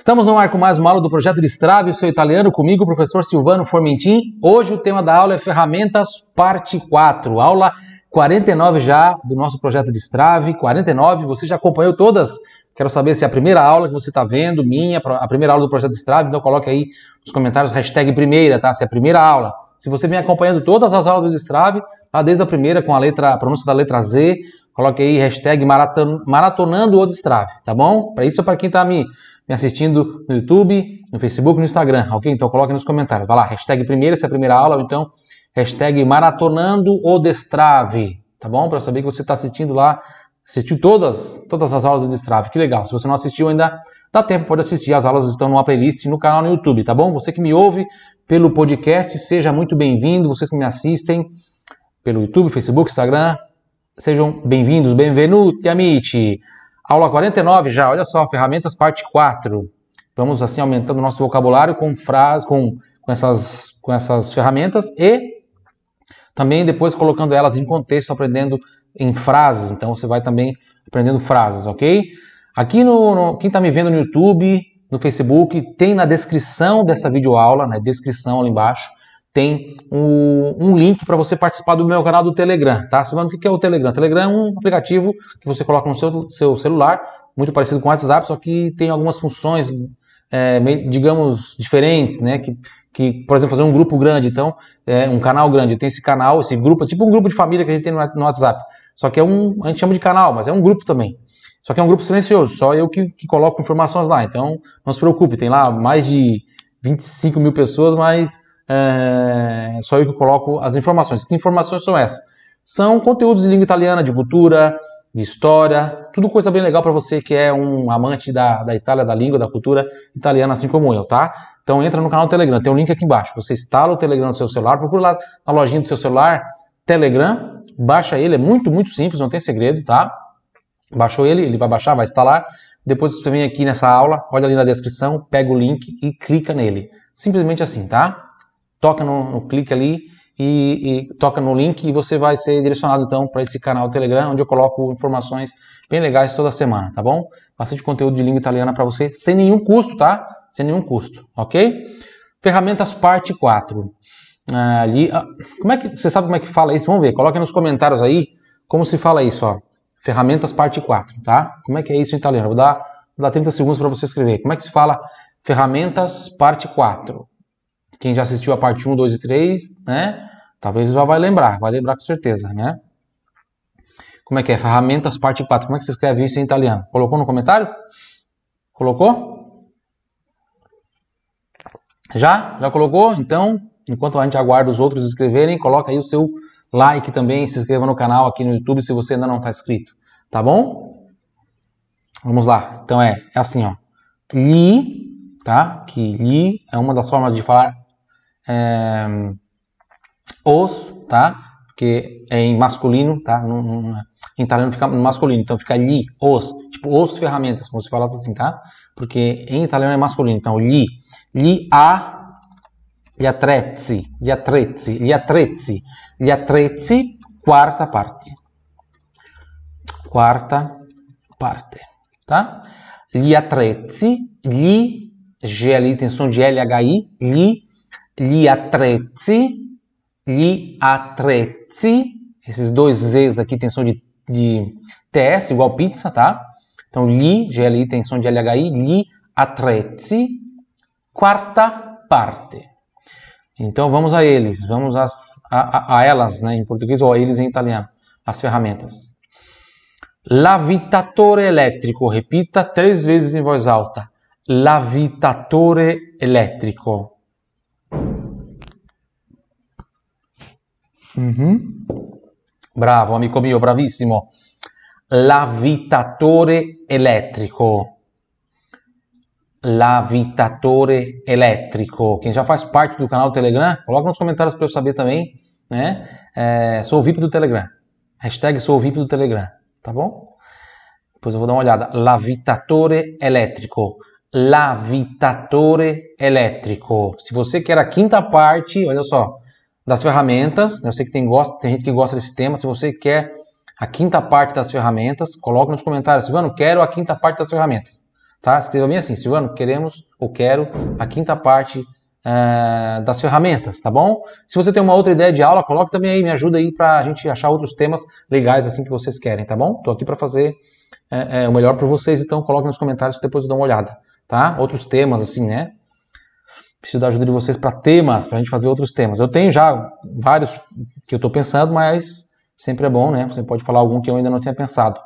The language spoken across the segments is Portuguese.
Estamos no ar com mais uma aula do projeto Destrave, seu italiano, comigo, professor Silvano Formentin. Hoje o tema da aula é Ferramentas, parte 4. Aula 49 já do nosso projeto Destrave, 49. Você já acompanhou todas? Quero saber se é a primeira aula que você está vendo, minha, a primeira aula do projeto Destrave, então coloque aí nos comentários hashtag primeira, tá? Se é a primeira aula. Se você vem acompanhando todas as aulas do Destrave, lá desde a primeira com a letra, a pronúncia da letra Z, coloque aí hashtag maraton, maratonando o Destrave, tá bom? Para isso é para quem está me me assistindo no YouTube, no Facebook, no Instagram, ok? Então coloque nos comentários. Vai lá, hashtag primeira, se é a primeira aula, ou então hashtag maratonando o destrave, tá bom? Para saber que você está assistindo lá, assistiu todas, todas as aulas do destrave, que legal. Se você não assistiu ainda, dá tempo, pode assistir. As aulas estão numa playlist no canal no YouTube, tá bom? Você que me ouve pelo podcast, seja muito bem-vindo. Vocês que me assistem pelo YouTube, Facebook, Instagram, sejam bem-vindos, benvenuti amici. Aula 49 já, olha só, ferramentas parte 4. Vamos assim aumentando o nosso vocabulário com frases, com, com, essas, com essas ferramentas e também depois colocando elas em contexto, aprendendo em frases. Então você vai também aprendendo frases, ok? Aqui no, no quem está me vendo no YouTube, no Facebook, tem na descrição dessa videoaula, na né, descrição ali embaixo, tem um, um link para você participar do meu canal do Telegram, tá? Silvano, o que é o Telegram? O Telegram é um aplicativo que você coloca no seu, seu celular, muito parecido com o WhatsApp, só que tem algumas funções, é, digamos, diferentes, né? Que, que, por exemplo, fazer um grupo grande, então, é, um canal grande, tem esse canal, esse grupo, é tipo um grupo de família que a gente tem no, WhatsApp, só que é um, a gente chama de canal, mas é um grupo também. Só que é um grupo silencioso, só eu que, que coloco informações lá, então não se preocupe, tem lá mais de 25 mil pessoas, mas é, só eu que coloco as informações. Que informações são essas? São conteúdos de língua italiana, de cultura, de história, tudo coisa bem legal para você que é um amante da, da Itália, da língua, da cultura italiana, assim como eu, tá? Então entra no canal do Telegram, tem um link aqui embaixo. Você instala o Telegram no seu celular, procura lá na lojinha do seu celular, Telegram, baixa ele, é muito, muito simples, não tem segredo, tá? Baixou ele, ele vai baixar, vai instalar. Depois você vem aqui nessa aula, olha ali na descrição, pega o link e clica nele. Simplesmente assim, tá? Toca no, no clique ali e, e, toca no link e você vai ser direcionado então para esse canal do Telegram, onde eu coloco informações bem legais toda semana, tá bom? Bastante conteúdo de língua italiana para você, sem nenhum custo, tá? Sem nenhum custo, ok? Ferramentas parte 4. Ah, ali, ah, como é que você sabe como é que fala isso? Vamos ver, coloque nos comentários aí como se fala isso, ó. Ferramentas parte 4, tá? Como é que é isso em italiano? Vou dar, vou dar 30 segundos para você escrever. Como é que se fala ferramentas parte 4? Quem já assistiu a parte 1, 2 e 3, né? Talvez já vai lembrar, vai lembrar com certeza, né? Como é que é? Ferramentas, parte 4. Como é que se escreve isso em italiano? Colocou no comentário? Colocou? Já? Já colocou? Então, enquanto a gente aguarda os outros escreverem, coloca aí o seu like também, se inscreva no canal aqui no YouTube se você ainda não está inscrito, tá bom? Vamos lá. Então é, é assim, ó. Li, tá? Que li é uma das formas de falar é, os, tá? Porque é em masculino, tá? No, no, em italiano fica masculino, então fica li, os, tipo os ferramentas, como se falasse assim, tá? Porque em italiano é masculino, então li, li a gli attrezzi, gli attrezzi, gli attrezzi, gli attrezzi, quarta parte. Quarta parte, tá? Gli attrezzi, gli, G ali tem som de L-H-I, gli gli attrezzi, gli attrezzi, esses dois Z's aqui tem som de, de TS, igual pizza, tá? Então, gli, GLI tem som de LHI, gli attrezzi, quarta parte. Então, vamos a eles, vamos a, a, elas, né, em português, ou a eles em italiano, as ferramentas. Lavitatore elétrico, repita três vezes em voz alta. Lavitatore elétrico. Mm-hmm. Bravo, amico mio, bravissimo. Lavitatore elétrico. Lavitatore elétrico. Quem já faz parte do canal do Telegram, coloca nos comentários para eu saber também. Né? É, sou VIP do Telegram. Hashtag sou VIP do Telegram. Tá bom? Depois eu vou dar uma olhada. Lavitatore elétrico. Lavitatore elétrico. Se você quer a quinta parte, olha só das ferramentas. Eu sei que tem, gosta, tem gente que gosta desse tema. Se você quer a quinta parte das ferramentas, coloque nos comentários. Silvano, quero a quinta parte das ferramentas. Tá? Escreva bem assim, Silvano, queremos ou quero a quinta parte uh, das ferramentas, tá bom? Se você tem uma outra ideia de aula, coloque também aí, me ajuda aí para a gente achar outros temas legais assim que vocês querem, tá bom? Estou aqui para fazer uh, uh, o melhor para vocês, então coloque nos comentários depois eu dou uma olhada, tá? Outros temas assim, né? Preciso da ajuda de vocês para temas, para a gente fazer outros temas. Eu tenho já vários que eu estou pensando, mas sempre é bom, né? Você pode falar algum que eu ainda não tinha pensado.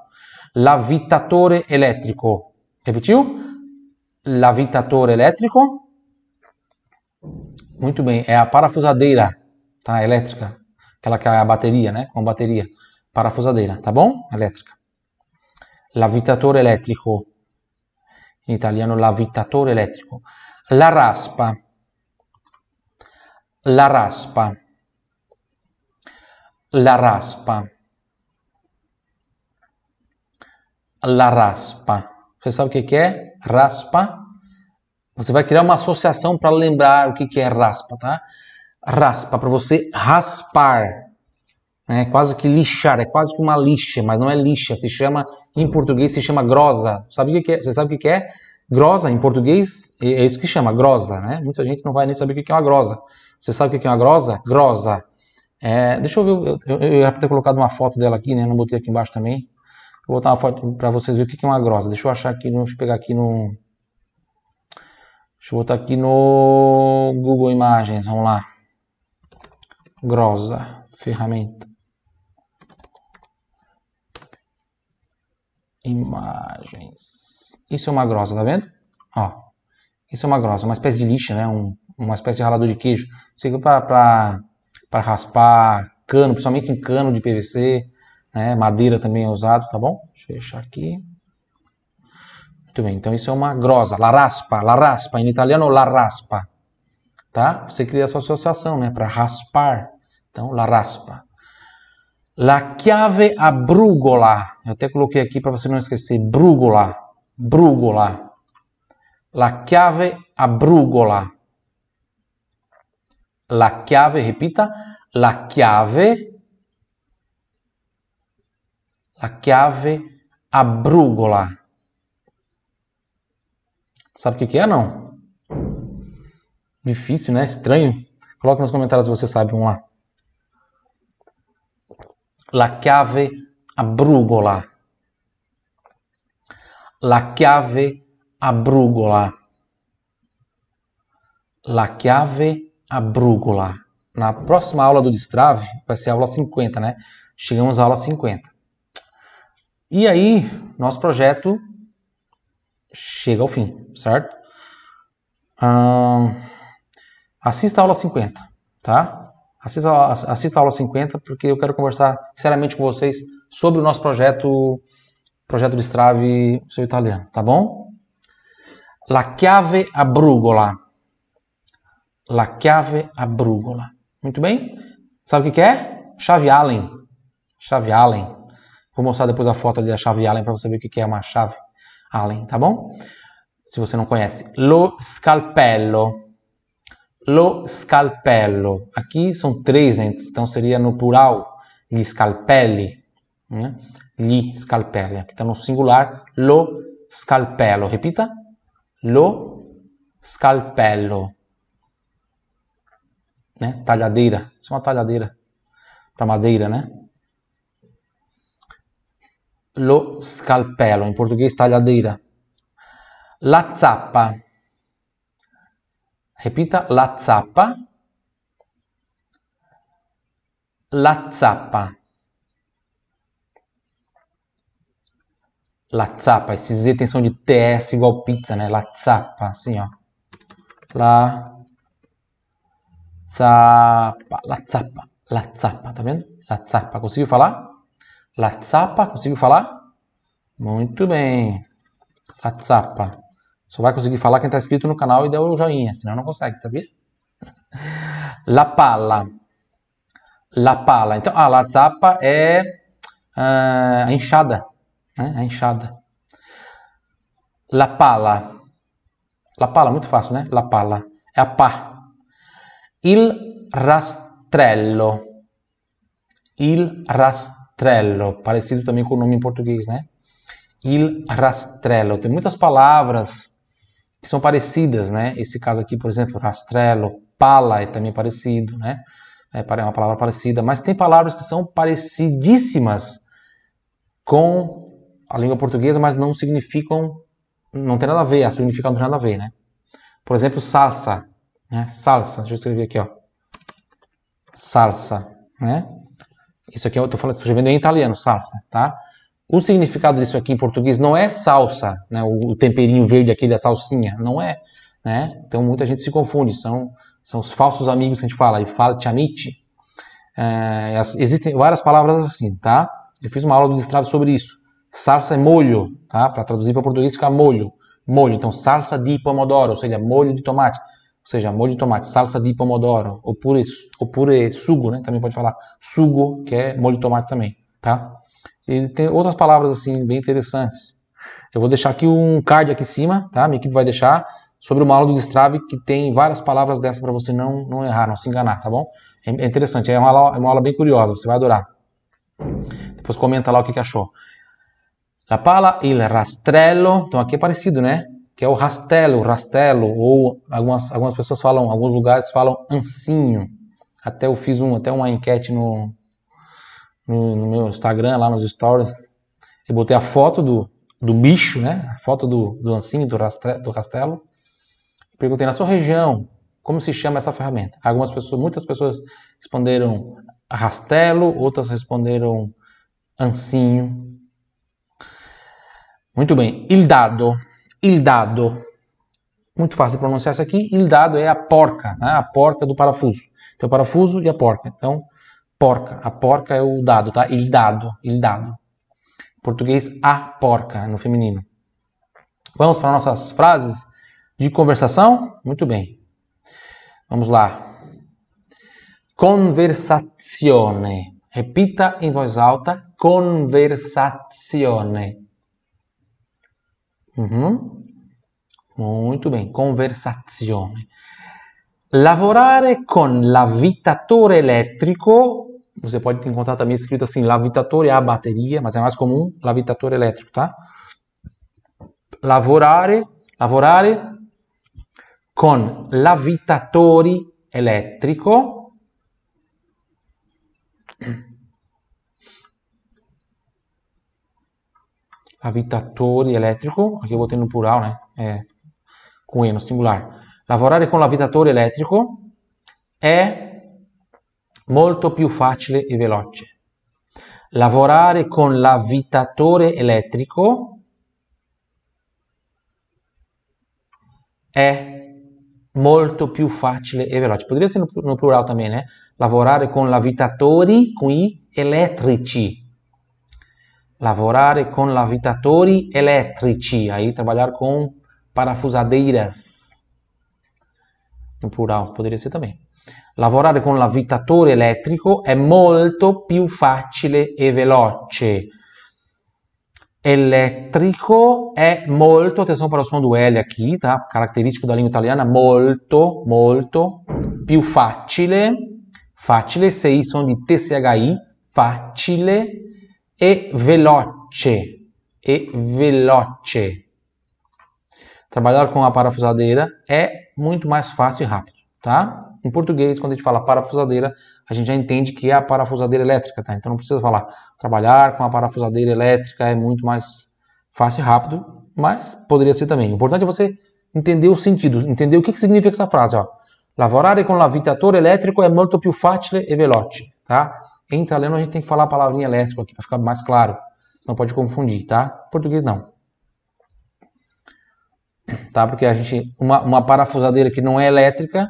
Lavitatore elétrico. Repetiu? Lavitatore elétrico. Muito bem, é a parafusadeira, tá? Elétrica. Aquela que é a bateria, né? Com bateria. Parafusadeira, tá bom? Elétrica. Lavitatore elétrico. In italiano, lavitatore elétrico. La raspa la raspa, la raspa, la raspa. Você sabe o que é raspa? Você vai criar uma associação para lembrar o que é raspa, tá? Raspa, para você raspar. É quase que lixar, é quase que uma lixa, mas não é lixa, se chama, em português se chama grosa. Sabe o que é? Você sabe o que é? Grosa, em português, é isso que chama, grosa, né? Muita gente não vai nem saber o que é uma grosa. Você sabe o que é uma grosa? Grosa. É, deixa eu ver, eu, eu, eu ia ter colocado uma foto dela aqui, né? Não botei aqui embaixo também. Vou botar uma foto para vocês verem o que é uma grosa. Deixa eu achar aqui, deixa eu pegar aqui no. Deixa eu botar aqui no Google Imagens, vamos lá. Grosa, ferramenta. Imagens. Isso é uma grosa, tá vendo? Ó, isso é uma grosa, uma espécie de lixa, né? Um, uma espécie de ralador de queijo. Serve para raspar cano, principalmente em cano de PVC, né? madeira também é usado, tá bom? Deixa eu fechar aqui. Muito bem, então isso é uma grosa, la raspa, la raspa, em italiano la raspa, tá? Você cria essa associação, né, para raspar, então la raspa. La chiave a brugola, eu até coloquei aqui para você não esquecer, brugola, brugola. La chiave a brugola la chiave, repita, la chiave, la chiave a brugola. Sabe o que, é, não? Difícil, né? Estranho. Coloque nos comentários se você sabe, vamos lá. La chiave a brugola. La chiave a brugola. La chiave a brúgula. Na próxima aula do Destrave, vai ser a aula 50, né? Chegamos à aula 50. E aí, nosso projeto chega ao fim, certo? Assista a aula 50, tá? Assista, assista a aula 50 porque eu quero conversar seriamente com vocês sobre o nosso projeto, projeto Destrave Seu Italiano, tá bom? La chiave a brugola. La chiave a brugola. Muito bem? Sabe o que é? Chave Allen. Chave Allen. Vou mostrar depois a foto da chave Allen para você ver o que é uma chave Allen, tá bom? Se você não conhece. Lo scalpello. Lo scalpello. Aqui são três, né? então seria no plural. Gli scalpelli. Né? Gli scalpelli. Aqui está no singular. Lo scalpello. Repita. Lo scalpello né? Talhadeira. Isso é uma talhadeira para madeira, né? Lo scalpelo, em português, talhadeira. La zappa. Repita, la zappa. La zappa. La zappa, esse Z tem som de TS igual pizza, né? La zappa, assim, ó. La la zappa, la zappa, tá vendo? La zappa, conseguiu falar? La zappa, conseguiu falar? Muito bem. La zappa. Só vai conseguir falar quem está inscrito no canal e der o joinha, senão não consegue, sabia? La pala. La pala. Então, a la zappa é uh, a enxada, né? A enxada. La pala. La pala, muito fácil, né? La pala. É a pá. Il rastrello. Il rastrello, parecido também com o nome em português, né? il rastrello. Tem muitas palavras que são parecidas, né? Esse caso aqui, por exemplo, rastrello, pala é também parecido, né? É uma palavra parecida, mas tem palavras que são parecidíssimas com a língua portuguesa, mas não significam, não tem nada a ver, a significado não tem nada a ver, né? Por exemplo, salsa, né? Salsa, deixa eu escrever aqui, ó. Salsa, né? Isso aqui eu estou falando, escrevendo em italiano, salsa, tá? O significado disso aqui em português não é salsa, né? O temperinho verde aqui da salsinha, não é, né? Então muita gente se confunde, são são os falsos amigos que a gente fala, e falti amici. É, existem várias palavras assim, tá? Eu fiz uma aula do Destrave sobre isso. Salsa é molho, tá? Para traduzir para português fica molho. Molho, então salsa de pomodoro, ou seja, molho de tomate. Ou seja, molho de tomate, salsa de pomodoro, ou pure, ou pure sugo, né? Também pode falar sugo, que é molho de tomate também, tá? E tem outras palavras assim bem interessantes. Eu vou deixar aqui um card aqui em cima, tá? Minha equipe vai deixar sobre uma aula do Destrave que tem várias palavras dessas para você não, não errar, não se enganar, tá bom? É, é interessante, é uma, aula, é uma aula bem curiosa, você vai adorar. Depois comenta lá o que, que achou. La pala, il rastrello, então aqui é parecido, né? Que é o rastelo, rastelo, ou algumas, algumas pessoas falam, alguns lugares falam ancinho. Até eu fiz um, até uma enquete no, no, no meu Instagram, lá nos stories. Eu botei a foto do, do bicho, né? A foto do, do ancinho, do, rastre, do rastelo. Perguntei na sua região, como se chama essa ferramenta? Algumas pessoas, muitas pessoas responderam rastelo, outras responderam ancinho. Muito bem, il dado, il dado. Muito fácil de pronunciar isso aqui. Il dado é a porca, né? a porca do parafuso. Tem o parafuso e a porca. Então, porca. A porca é o dado, tá? Il dado, il dado. Em português, a porca, no feminino. Vamos para nossas frases de conversação? Muito bem. Vamos lá. Conversazione. Repita em voz alta. Conversazione. Uhum. Muito bem. Conversazione. Lavorare con l'avvitatore elétrico. Você pode encontrar também escrito assim, l'avvitatore a bateria, mas é mais comum l'avvitatore elétrico, tá? Lavorare, lavorare con l'avvitatore elétrico avvitatori elétrico, aqui eu botei no plural, né? É, com E no singular. Lavorare con l'avvitatore elétrico è molto più facile e veloce. Lavorare con l'avvitatore elettrico è molto più facile e veloce. Poderia ser no, plural também, né? Lavorare con lavitatori qui elettrici. Lavorare con lavitatori elettrici. Aí trabalhar com parafusadeiras. No plural, poderia ser também. Lavorare con l'avvitatore elettrico è molto più facile e veloce. Elétrico é molto, atenção para o som do L aqui, tá? Característico da língua italiana, molto, molto. Più facile, facile, CI, som de TCHI, facile. E veloce, e veloce. Trabalhar com a parafusadeira é muito mais fácil e rápido, tá? Em português, quando a gente fala parafusadeira, a gente já entende que é a parafusadeira elétrica, tá? Então não precisa falar trabalhar com a parafusadeira elétrica é muito mais fácil e rápido, mas poderia ser também. O importante é você entender o sentido, entender o que, que significa essa frase, ó. Lavorare con l'avvitatore elétrico è molto più facile e veloce, tá? Em italiano a gente tem que falar a palavrinha elétrico aqui para ficar mais claro, senão pode confundir, tá? Português não. Tá? Porque a gente uma, uma parafusadeira que não é elétrica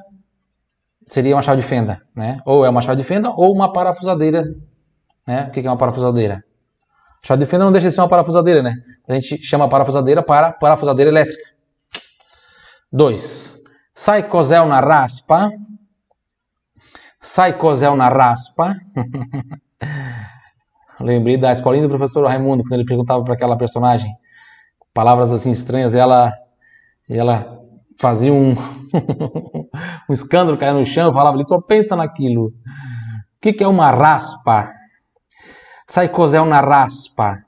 seria uma chave de fenda, né? Ou é uma chave de fenda ou uma parafusadeira, né? O que é uma parafusadeira? Chave de fenda não deixa de ser uma parafusadeira, né? A gente chama a parafusadeira para parafusadeira elétrica. 2. Sai cos'è na raspa? Sai cos'è na raspa? Lembrei da escolinha do professor Raimundo, quando ele perguntava para aquela personagem palavras assim estranhas, e ela, e ela fazia um, um escândalo, caía no chão, falava, ele só pensa naquilo. O que, que é uma raspa? Sai cos'è una raspa?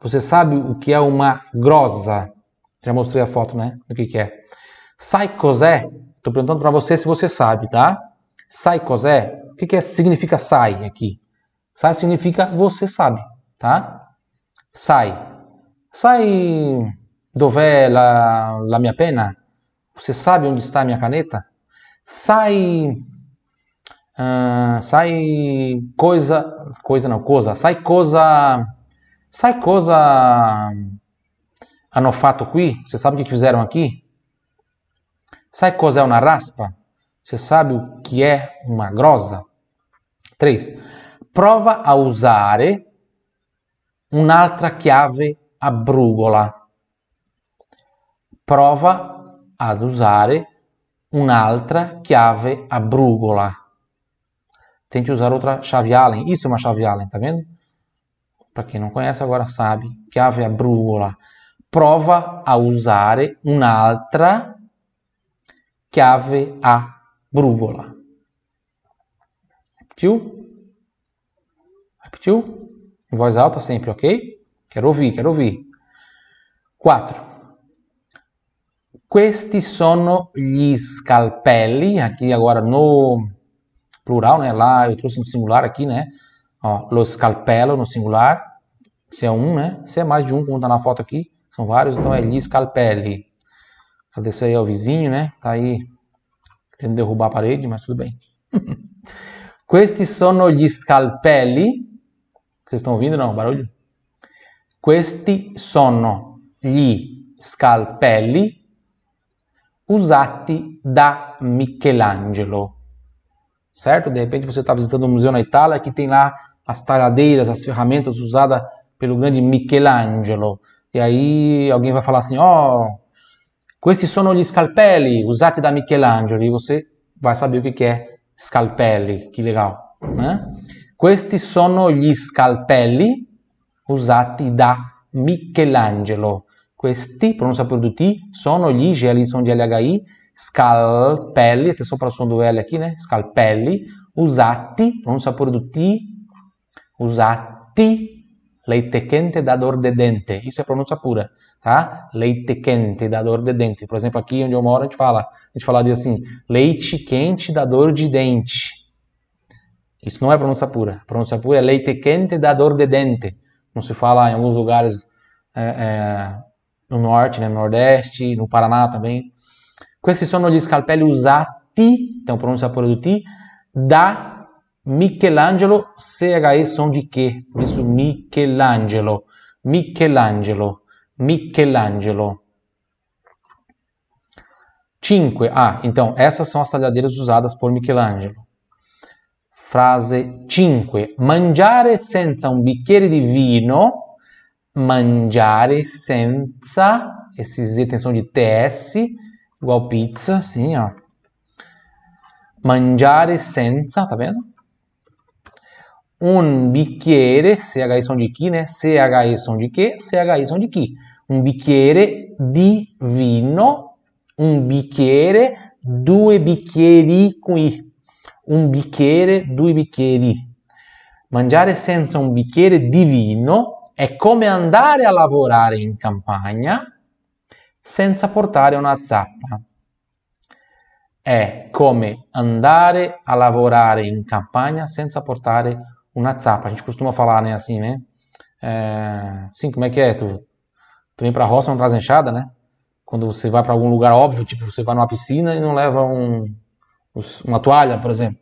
Você sabe o que é uma grosa? Já mostrei a foto, né? Do que, que é. Sai cos'è? Estou perguntando para você se você sabe, tá? Sai cos'è? O que, que é, significa sai aqui? Sai significa você sabe, tá? Sai. Sai dov'è la, la mia penna? Você sabe onde está a minha caneta? Sai. Uh, sai coisa. Coisa não, coisa. Sai coisa. Sai coisa. Hanno fatto qui? Você sabe o que fizeram aqui? Sai cos'è una raspa? Você sabe o que é uma grosa? 3. Prova a usare un'altra chiave a brugola. Prova ad usare un'altra chiave a brugola. Tente usar outra chave Allen. Isso é uma chave Allen, tá vendo? Para quem não conhece agora sabe. Chiave a brugola. Prova a usare un'altra chiave a brugola. Repetiu? Repetiu? Em voz alta sempre, ok? Quero ouvir, quero ouvir. 4. Questi sono gli scalpelli, aqui agora no plural, né? Lá eu trouxe no singular aqui, né? Ó, lo scalpello no singular, se é um, né? Se é mais de um, como tá na foto aqui, são vários, então é gli scalpelli. Agradecer aí ao vizinho, né? Tá aí querendo derrubar a parede, mas tudo bem. Questi sono gli scalpelli. Vocês estão ouvindo não? Barulho? Questi sono gli scalpelli usati da Michelangelo. Certo? De repente você está visitando um museu na Itália que tem lá as talhadeiras, as ferramentas usadas pelo grande Michelangelo. E aí alguém vai falar assim: ó, oh, questi sono gli scalpelli usati da Michelangelo. E você vai saber o que é scalpelli. Que legal. Né? Questi sono gli scalpelli usati da Michelangelo. Questi, pronuncia per due T, sono gli, GL sono gli LHI, scalpelli, até sopra suono do L aqui, né? Scalpelli, usati, pronuncia per due T, usati, leite quente da dor de dente. Isso é pronúncia pura, tá? Leite quente da dor de dente. Por exemplo, aqui onde eu moro, a gente fala, a gente falaria assim, leite quente da dor de dente. Isso não é pronúncia pura. A pronúncia pura é leite quente da dor de dente. Não se fala em alguns lugares é, é, no norte, né, no nordeste, no Paraná também. Questi sono gli scalpelli usati, então pronúncia pura do ti, da Michelangelo, CHE som de que, por isso Michelangelo, Michelangelo, Michelangelo. 5. Ah, então essas são as talhadeiras usadas por Michelangelo. Frase 5. Mangiare senza un bicchiere di vino mangiare senza, esses itens são de TS, igual pizza, assim, ó. Mangiare senza, tá vendo? Un bicchiere, CHI são de chi, né? CHI são de che? CHI são de chi. Un bicchiere di vino, un bicchiere, due bicchieri qui. Un bicchiere, due bicchieri. Mangiare senza un bicchiere di vino è come andare a lavorare in campagna senza portare una zappa. È come andare a lavorare in campagna senza portare una zappa. A gente costuma falar, né, assim, né? É, sim, como é que é? Tu, tu vem pra roça não traz enxada, né? Quando você vai para algum lugar óbvio, tipo, você vai numa piscina e não leva um, uma toalha, por exemplo.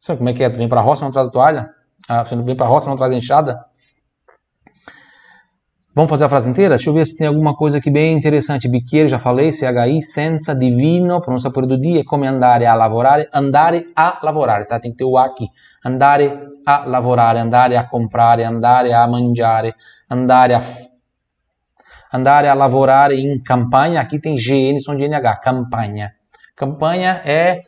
Sabe como é que é? Tu vem pra roça não traz toalha? Ah, você não vem pra roça não traz enxada? Vamos fazer a frase inteira? Deixa eu ver se tem alguma coisa aqui bem interessante. Bicchiere, já falei, CHI, senza, divino, pronúncia por do dia, come andare a lavorare, andare a lavorare, tá? Tem que ter o A aqui. Andare a lavorare, andare a comprare, andare a mangiare, andare a andare a lavorare in campagna, aqui tem GN, som de NH, campanha. Campanha é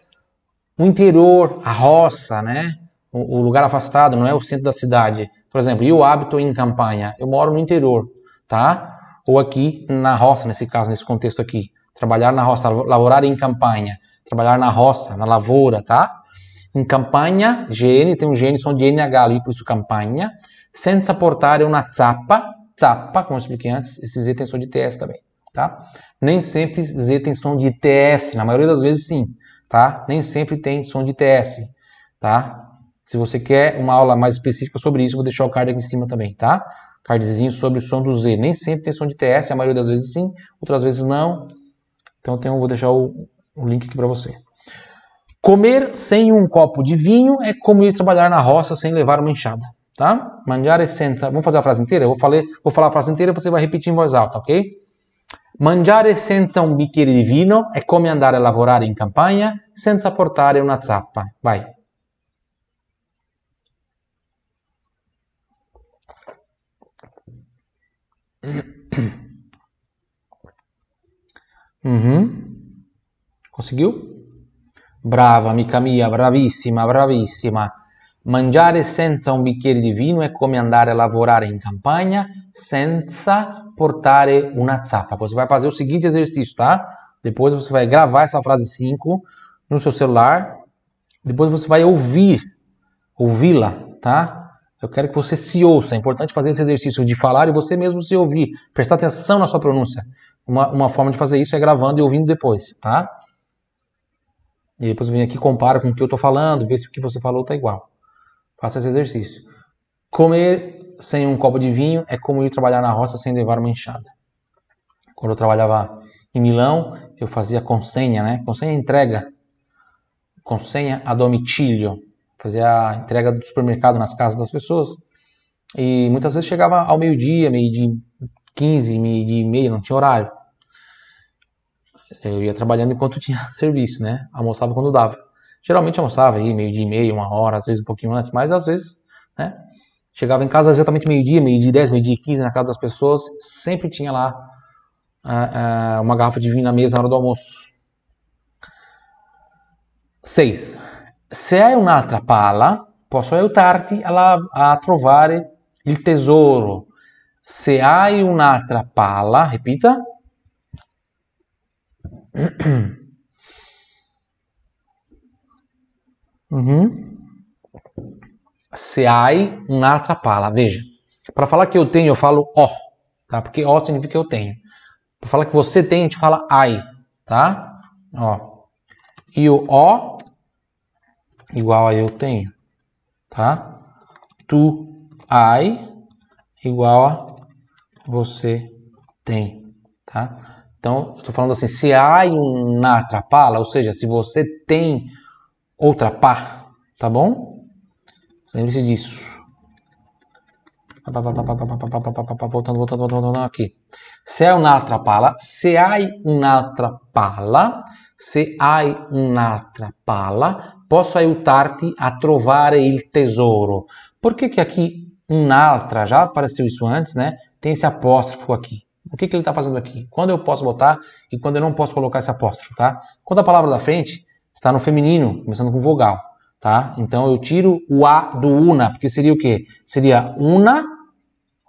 o interior, a roça, né? O, o lugar afastado, não é o centro da cidade. Por exemplo, eu habito em campanha, eu moro no interior tá? Ou aqui na roça, nesse caso, nesse contexto aqui. Trabalhar na roça, laborar em campanha. Trabalhar na roça, na lavoura, tá? Em campanha, GN, tem um GN som de NH ali, por isso campanha. Senza portare una zappa, zappa, como eu expliquei antes, esse Z tem som de TS também, tá? Nem sempre Z tem som de TS, na maioria das vezes sim, tá? Nem sempre tem som de TS, tá? Se você quer uma aula mais específica sobre isso, vou deixar o card aqui em cima também, tá? Cardzinho sobre o som do Z. Nem sempre tem som de TS, a maioria das vezes sim, outras vezes não. Então tem, vou deixar o, o link aqui para você. Comer sem um copo de vinho é como ir trabalhar na roça sem levar uma enxada, tá? Mangiare senza... Vamos fazer a frase inteira? Eu vou, falar, vou falar a frase inteira e você vai repetir em voz alta, ok? Mangiare senza un bicchiere di vino è come andare a lavorare in campagna senza portare una zappa. Vai. Uhum. Conseguiu? Brava, amica mia, bravissima, bravissima. Mangiare senza un bicchiere di vino è come andare a lavorare in campagna senza portare una zappa. Você vai fazer o seguinte exercício, tá? Depois você vai gravar essa frase 5 no seu celular. Depois você vai ouvir, ouvi-la, tá? Eu quero que você se ouça. É importante fazer esse exercício de falar e você mesmo se ouvir. Prestar atenção na sua pronúncia. Uma, uma forma de fazer isso é gravando e ouvindo depois, tá? E depois vem aqui, compara com o que eu estou falando, vê se o que você falou está igual. Faça esse exercício. Comer sem um copo de vinho é como ir trabalhar na roça sem levar uma enxada. Quando eu trabalhava em Milão, eu fazia consenha, né? Consenha entrega. Consenha a domicílio. Fazia a entrega do supermercado nas casas das pessoas. E muitas vezes chegava ao meio-dia, meio-dia 15, meio-dia e meia, não tinha horário eu ia trabalhando enquanto tinha serviço, né? Almoçava quando dava. Geralmente almoçava aí meio dia e meio, uma hora, às vezes um pouquinho antes, mas às vezes, né? Chegava em casa exatamente meio-dia, meio-dia 10, meio-dia 15 na casa das pessoas, sempre tinha lá uh, uh, uma garrafa de vinho na mesa na hora do almoço. 6. Se hai un'altra pala, posso aiutarti a, a trovare il tesoro. Se hai un'altra pala, repita. Uhum. Se hai un'altra pala, veja. Para falar que eu tenho, eu falo ó, tá? Porque ó significa eu tenho. Para falar que você tem, a gente fala ai, tá? Ó. E o ó igual a eu tenho, tá? Tu ai igual a você tem, tá? Então, estou falando assim, se há uma trapala, ou seja, se você tem outra pá, tá bom? Lembre-se disso. Voltando, voltando, voltando, aqui. Se há un'altra pala, se hai un'altra pala, se hai un'altra pala, posso aiutarti a trovare il tesoro. Por que que aqui un'altra, já apareceu isso antes, né? Tem esse apóstrofo aqui. O que, que ele está fazendo aqui? Quando eu posso botar e quando eu não posso colocar esse apóstrofo, tá? Quando a palavra da frente está no feminino, começando com vogal, tá? Então eu tiro o A do una, porque seria o quê? Seria una,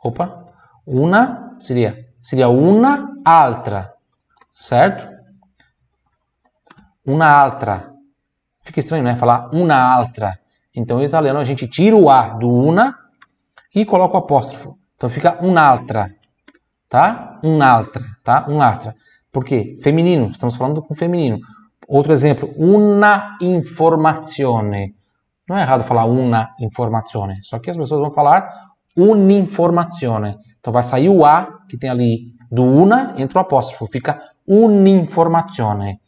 opa, una, seria, seria una altra, certo? Una altra. Fica estranho, né? Falar una altra. Então em italiano a gente tira o A do una e coloca o apóstrofo. Então fica un'altra tá? Un'altra, tá? Un'altra. Por quê? Feminino, estamos falando com feminino. Outro exemplo, una informazione. Não é errado falar una informazione, só que as pessoas vão falar un'informazione. Então vai sair o A que tem ali do una, entra o apóstrofo, fica un'informazione.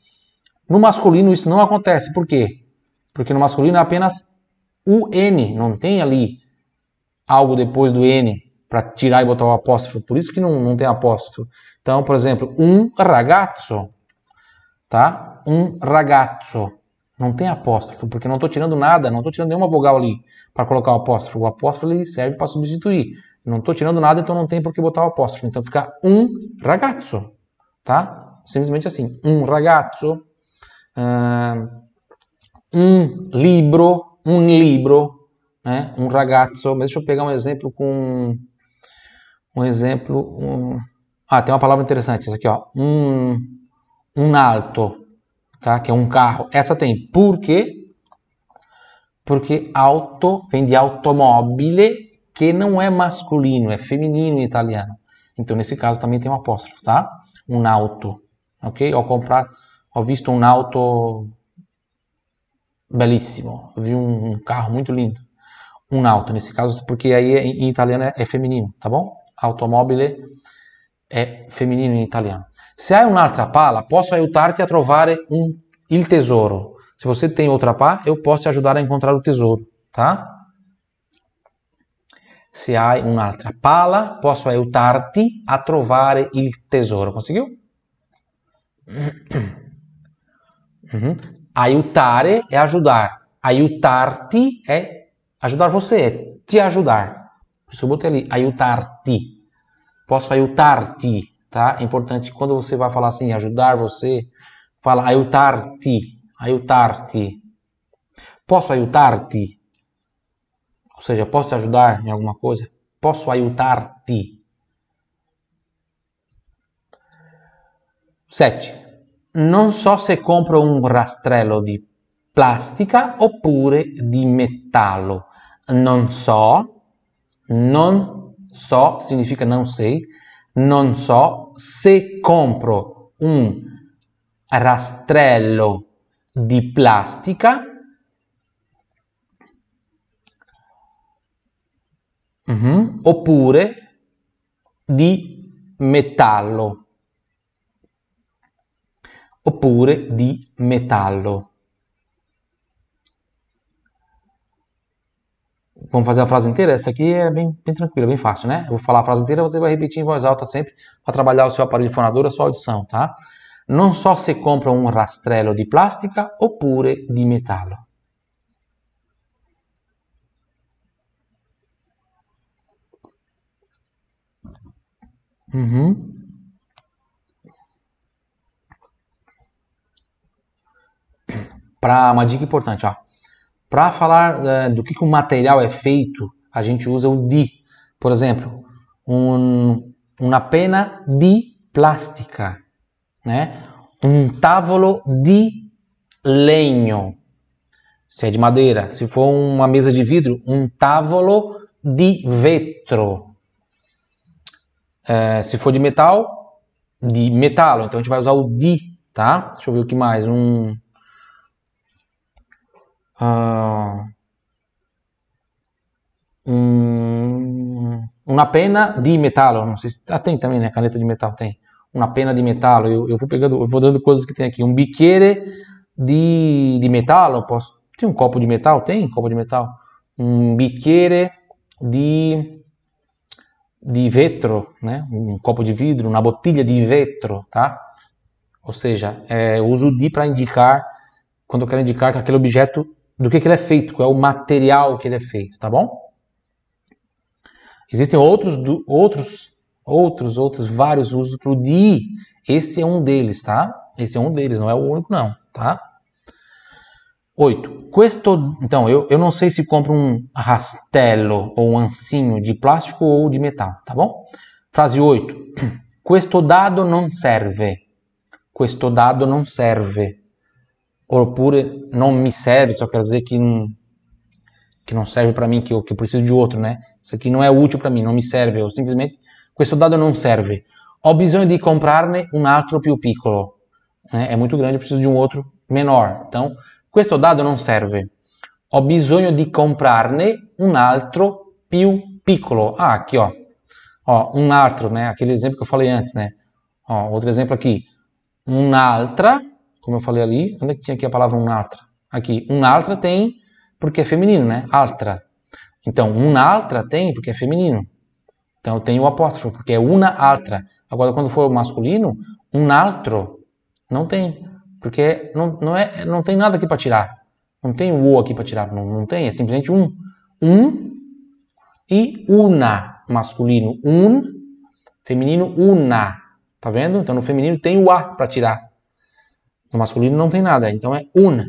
No masculino isso não acontece, por quê? Porque no masculino é apenas o N, não tem ali algo depois do N para tirar e botar o apóstrofo. Por isso que não, não tem apóstrofo. Então, por exemplo, um ragazzo, tá? Um ragazzo. Não tem apóstrofo, porque não estou tirando nada, não estou tirando nenhuma vogal ali para colocar o apóstrofo. O apóstrofo ele serve para substituir. Não estou tirando nada, então não tem por que botar o apóstrofo. Então fica um ragazzo, tá? Simplesmente assim, um ragazzo, um libro, um livro, né? Um ragazzo. Mas deixa eu pegar um exemplo com um exemplo. Um... Ah, tem uma palavra interessante, essa aqui, ó. Um, um alto, tá? Que é um carro. Essa tem. Por quê? Porque auto vem de automobile que não é masculino, é feminino em italiano. Então, nesse caso, também tem um apóstrofo, tá? Um auto, ok? Ao comprar, ao visto um auto belíssimo, vi um, carro muito lindo. Um auto, nesse caso, porque aí em italiano é, feminino, tá bom? Automobile é feminino em italiano. Se há un'altra pala, posso aiutarti a trovare um, il tesouro. Se você tem outra pá, eu posso te ajudar a encontrar o tesouro, tá? Se hai un'altra pala, posso aiutarti a trovare il tesoro. Conseguiu? Uhum. Aiutare é ajudar. Aiutarti é ajudar você, é te ajudar. Isso eu botei ali, aiutarti. Posso aiutarti, tá? É importante quando você vai falar assim, ajudar você, fala aiutarti, aiutarti. Posso aiutarti? Ou seja, posso te ajudar em alguma coisa? Posso aiutar-te? 7. Non so se compro un rastrello di plastica oppure di metallo. Non so, non so significa não sei, non so se compro un rastrello di plastica Uhum. Oppure di metallo. Oppure di metallo. Vamos fazer a frase inteira? Essa aqui é bem, bem tranquila, bem fácil, né? Eu vou falar a frase inteira, você vai repetir em voz alta sempre para trabalhar o seu aparelho fonador, a sua audição, tá? Non so se compra un rastrello di plastica oppure di metallo. Uhum. Para uma dica importante, ó. Para falar é, do que, que o material é feito, a gente usa o di. Por exemplo, um, uma pena di plástica, né? Um tavolo di legno, se é de madeira. Se for uma mesa de vidro, um tavolo di vetro. É, se for de metal, de metalo. Então a gente vai usar o di, tá? Deixa eu ver o que mais. Um. Uh, um uma pena de metal, não sei se ah, tem também, né? Caneta de metal tem. Uma pena de metal. Eu, eu vou pegando, eu vou dando coisas que tem aqui. Um biqueire de, de metal, posso. Tem um copo de metal? Tem um copo de metal. Um biqueire de de vetro, né? um copo de vidro, uma botilha de vetro, tá? Ou seja, é, eu uso o di para indicar, quando eu quero indicar que aquele objeto, do que, que ele é feito, qual é o material que ele é feito, tá bom? Existem outros, outros, outros, outros, vários usos para o di. Esse é um deles, tá? Esse é um deles, não é o único não, tá? 8. Questo, então, eu, eu não sei se compro um rastello ou um ancinho de plástico ou de metal, tá bom? Frase 8. Questo dado non serve. Questo dado non serve. Oppure não me serve, só quer dizer que não, que não serve para mim, que eu, que eu preciso de outro, né? Isso aqui não é útil para mim, não me serve. Eu simplesmente, questo dado non serve. Ho bisogno di comprarne un altro più piccolo. É, é muito grande, eu preciso de um outro menor. Então, Questo dado non serve. Ho bisogno di comprarne un altro più piccolo. Ah, aqui, ó. Ó, um altro, né? Aquele exemplo que eu falei antes, né? Ó, outro exemplo aqui. Un'altra, como eu falei ali. Onde é que tinha aqui a palavra un'altra? Aqui. Un'altra tem porque é feminino, né? Altra. Então, un'altra tem porque é feminino. Então, tenho o apóstrofo, porque é una altra. Agora, quando for masculino, um não tem. Porque não, não, é, não tem nada aqui para tirar. Não tem o O aqui para tirar. Não, não tem. É simplesmente um. Um e una, masculino. Um, feminino, una. Tá vendo? Então no feminino tem o A para tirar. No masculino não tem nada. Então é un.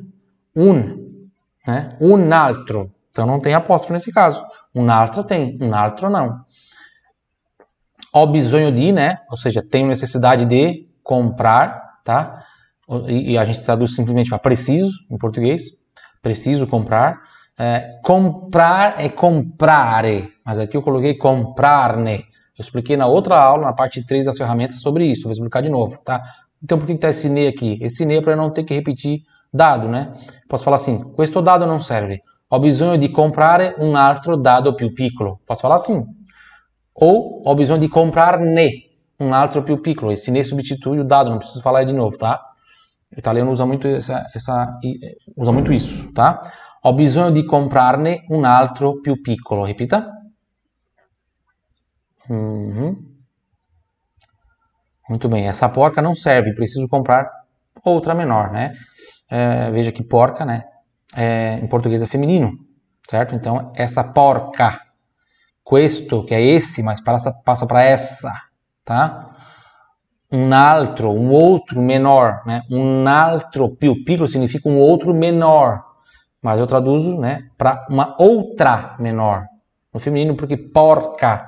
Un. Né? Un altro. Então não tem apóstrofo nesse caso. Um altro tem. Um altro não. Ho bisogno di, né? Ou seja, tenho necessidade de comprar, tá? e a gente traduz simplesmente para preciso em português, preciso comprar. É, comprar é comprare, mas aqui eu coloquei comprarne. Eu expliquei na outra aula, na parte 3 das ferramentas, sobre isso. Vou explicar de novo, tá? Então, por que está esse ne aqui? Esse ne é para não ter que repetir dado, né? Posso falar assim, questo dado não serve. Ho bisogno di comprare un altro dado più piccolo. Posso falar assim. Ou ho bisogno di comprarne um altro più piccolo. Esse ne substitui o dado, não preciso falar de novo, tá? O italiano usa muito, essa, essa, usa muito isso, tá? Ho bisogno di comprarne un altro più piccolo. Repita. Uhum. Muito bem, essa porca não serve, preciso comprar outra menor, né? É, veja que porca, né? É, em português é feminino, certo? Então, essa porca, questo, que é esse, mas passa, para essa, tá? Um altro, um outro menor, né? Um altro più piccolo significa um outro menor, mas eu traduzo, né, para uma outra menor, no feminino, porque porca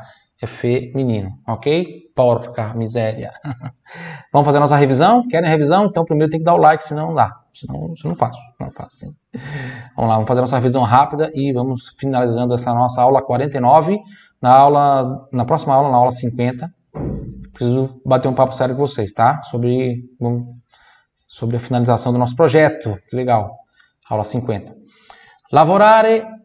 feminino, ok? Porca, miséria. Vamos fazer a nossa revisão? Querem revisão? Então primeiro tem que dar o like, senão não dá. Senão, eu não faço. Não faço sim. Vamos lá, vamos fazer a nossa revisão rápida e vamos finalizando essa nossa aula 49. Na aula, na próxima aula, na aula 50, preciso bater um papo sério com vocês, tá? Sobre, sobre a finalização do nosso projeto. Que legal. Aula 50. Lavorare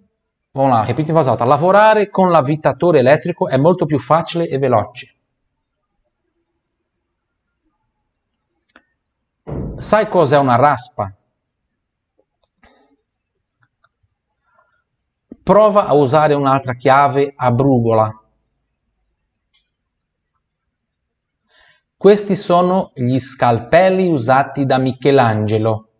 In voz alta. Lavorare con l'avvitatore elettrico è molto più facile e veloce. Sai cos'è una raspa? Prova a usare un'altra chiave a brugola. Questi sono gli scalpelli usati da Michelangelo.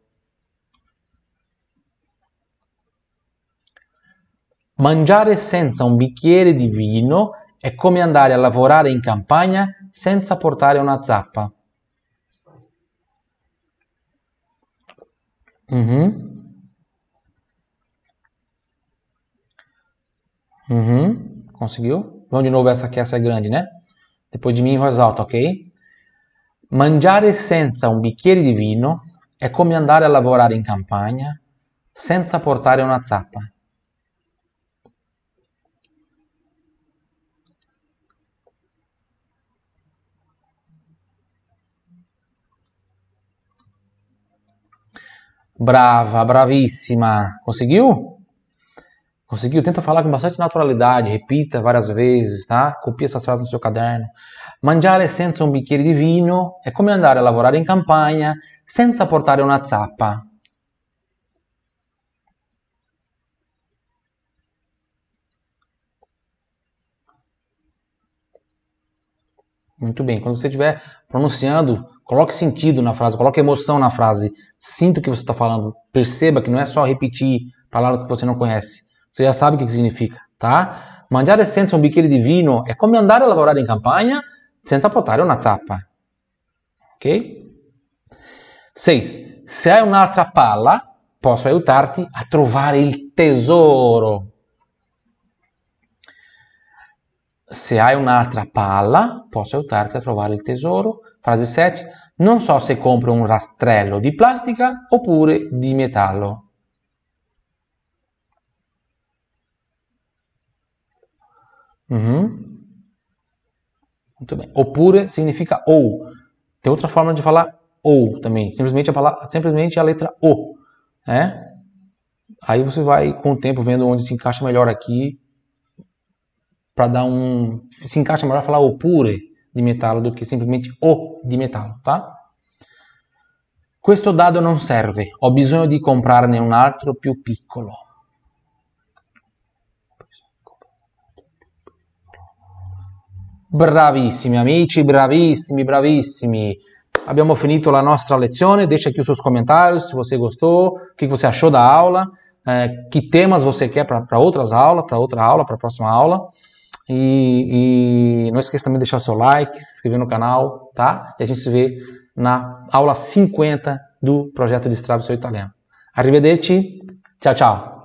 Mangiare senza un bicchiere di vino è come andare a lavorare in campagna senza portare una zappa. Uhum. Uhum. Conseguiu? Vamos de novo essa aqui, essa é grande, né? Depois de mim em voz alta, ok? Mangiare senza un bicchiere di vino è come andare a lavorare in campagna senza portare una zappa. Brava, bravíssima. Conseguiu? Conseguiu? Tenta falar com bastante naturalidade, repita várias vezes, tá? Copie essas frases no seu caderno. Mangiare senza un bicchiere di vino è come andare a lavorare in campagna senza portare una zappa. Muito bem, quando você estiver pronunciando, coloque sentido na frase, coloque emoção na frase. Sinta o que você está falando. Perceba que não é só repetir palavras que você não conhece. Você já sabe o que significa, tá? Mangiare senza un bicchiere di vino è come andare a lavorare in campagna senza portare una zappa. Ok? 6. Se hai un'altra palla, posso aiutarti a trovare il tesoro. Se hai un'altra palla, posso aiutarti a trovare il tesoro. Frase 7. Non so se compro un rastrello di plastica oppure di metallo. Muito bem. Oppure significa ou. Tem outra forma de falar ou também. Simplesmente a, palavra, simplesmente a letra O. Né? Aí você vai, com o tempo, vendo onde se encaixa melhor aqui. Para dar um. Se encaixa melhor falar oppure di metallo do che semplicemente O di metallo, tá? Questo dado non serve, ho bisogno di comprarne un altro più piccolo. Bravissimi amici, bravissimi, bravissimi. Abbiamo finito la nostra lezione. Deixa aqui os seus comentários se você gostou, o que você achou da aula, é, que temas você quer para outras aulas, para outra aula, para a próxima aula. E, e não esqueça também de deixar seu like, se inscrever no canal, tá? E a gente se vê na aula 50 do projeto Destrave Seu Italiano. Arrivederci, tchau, tchau.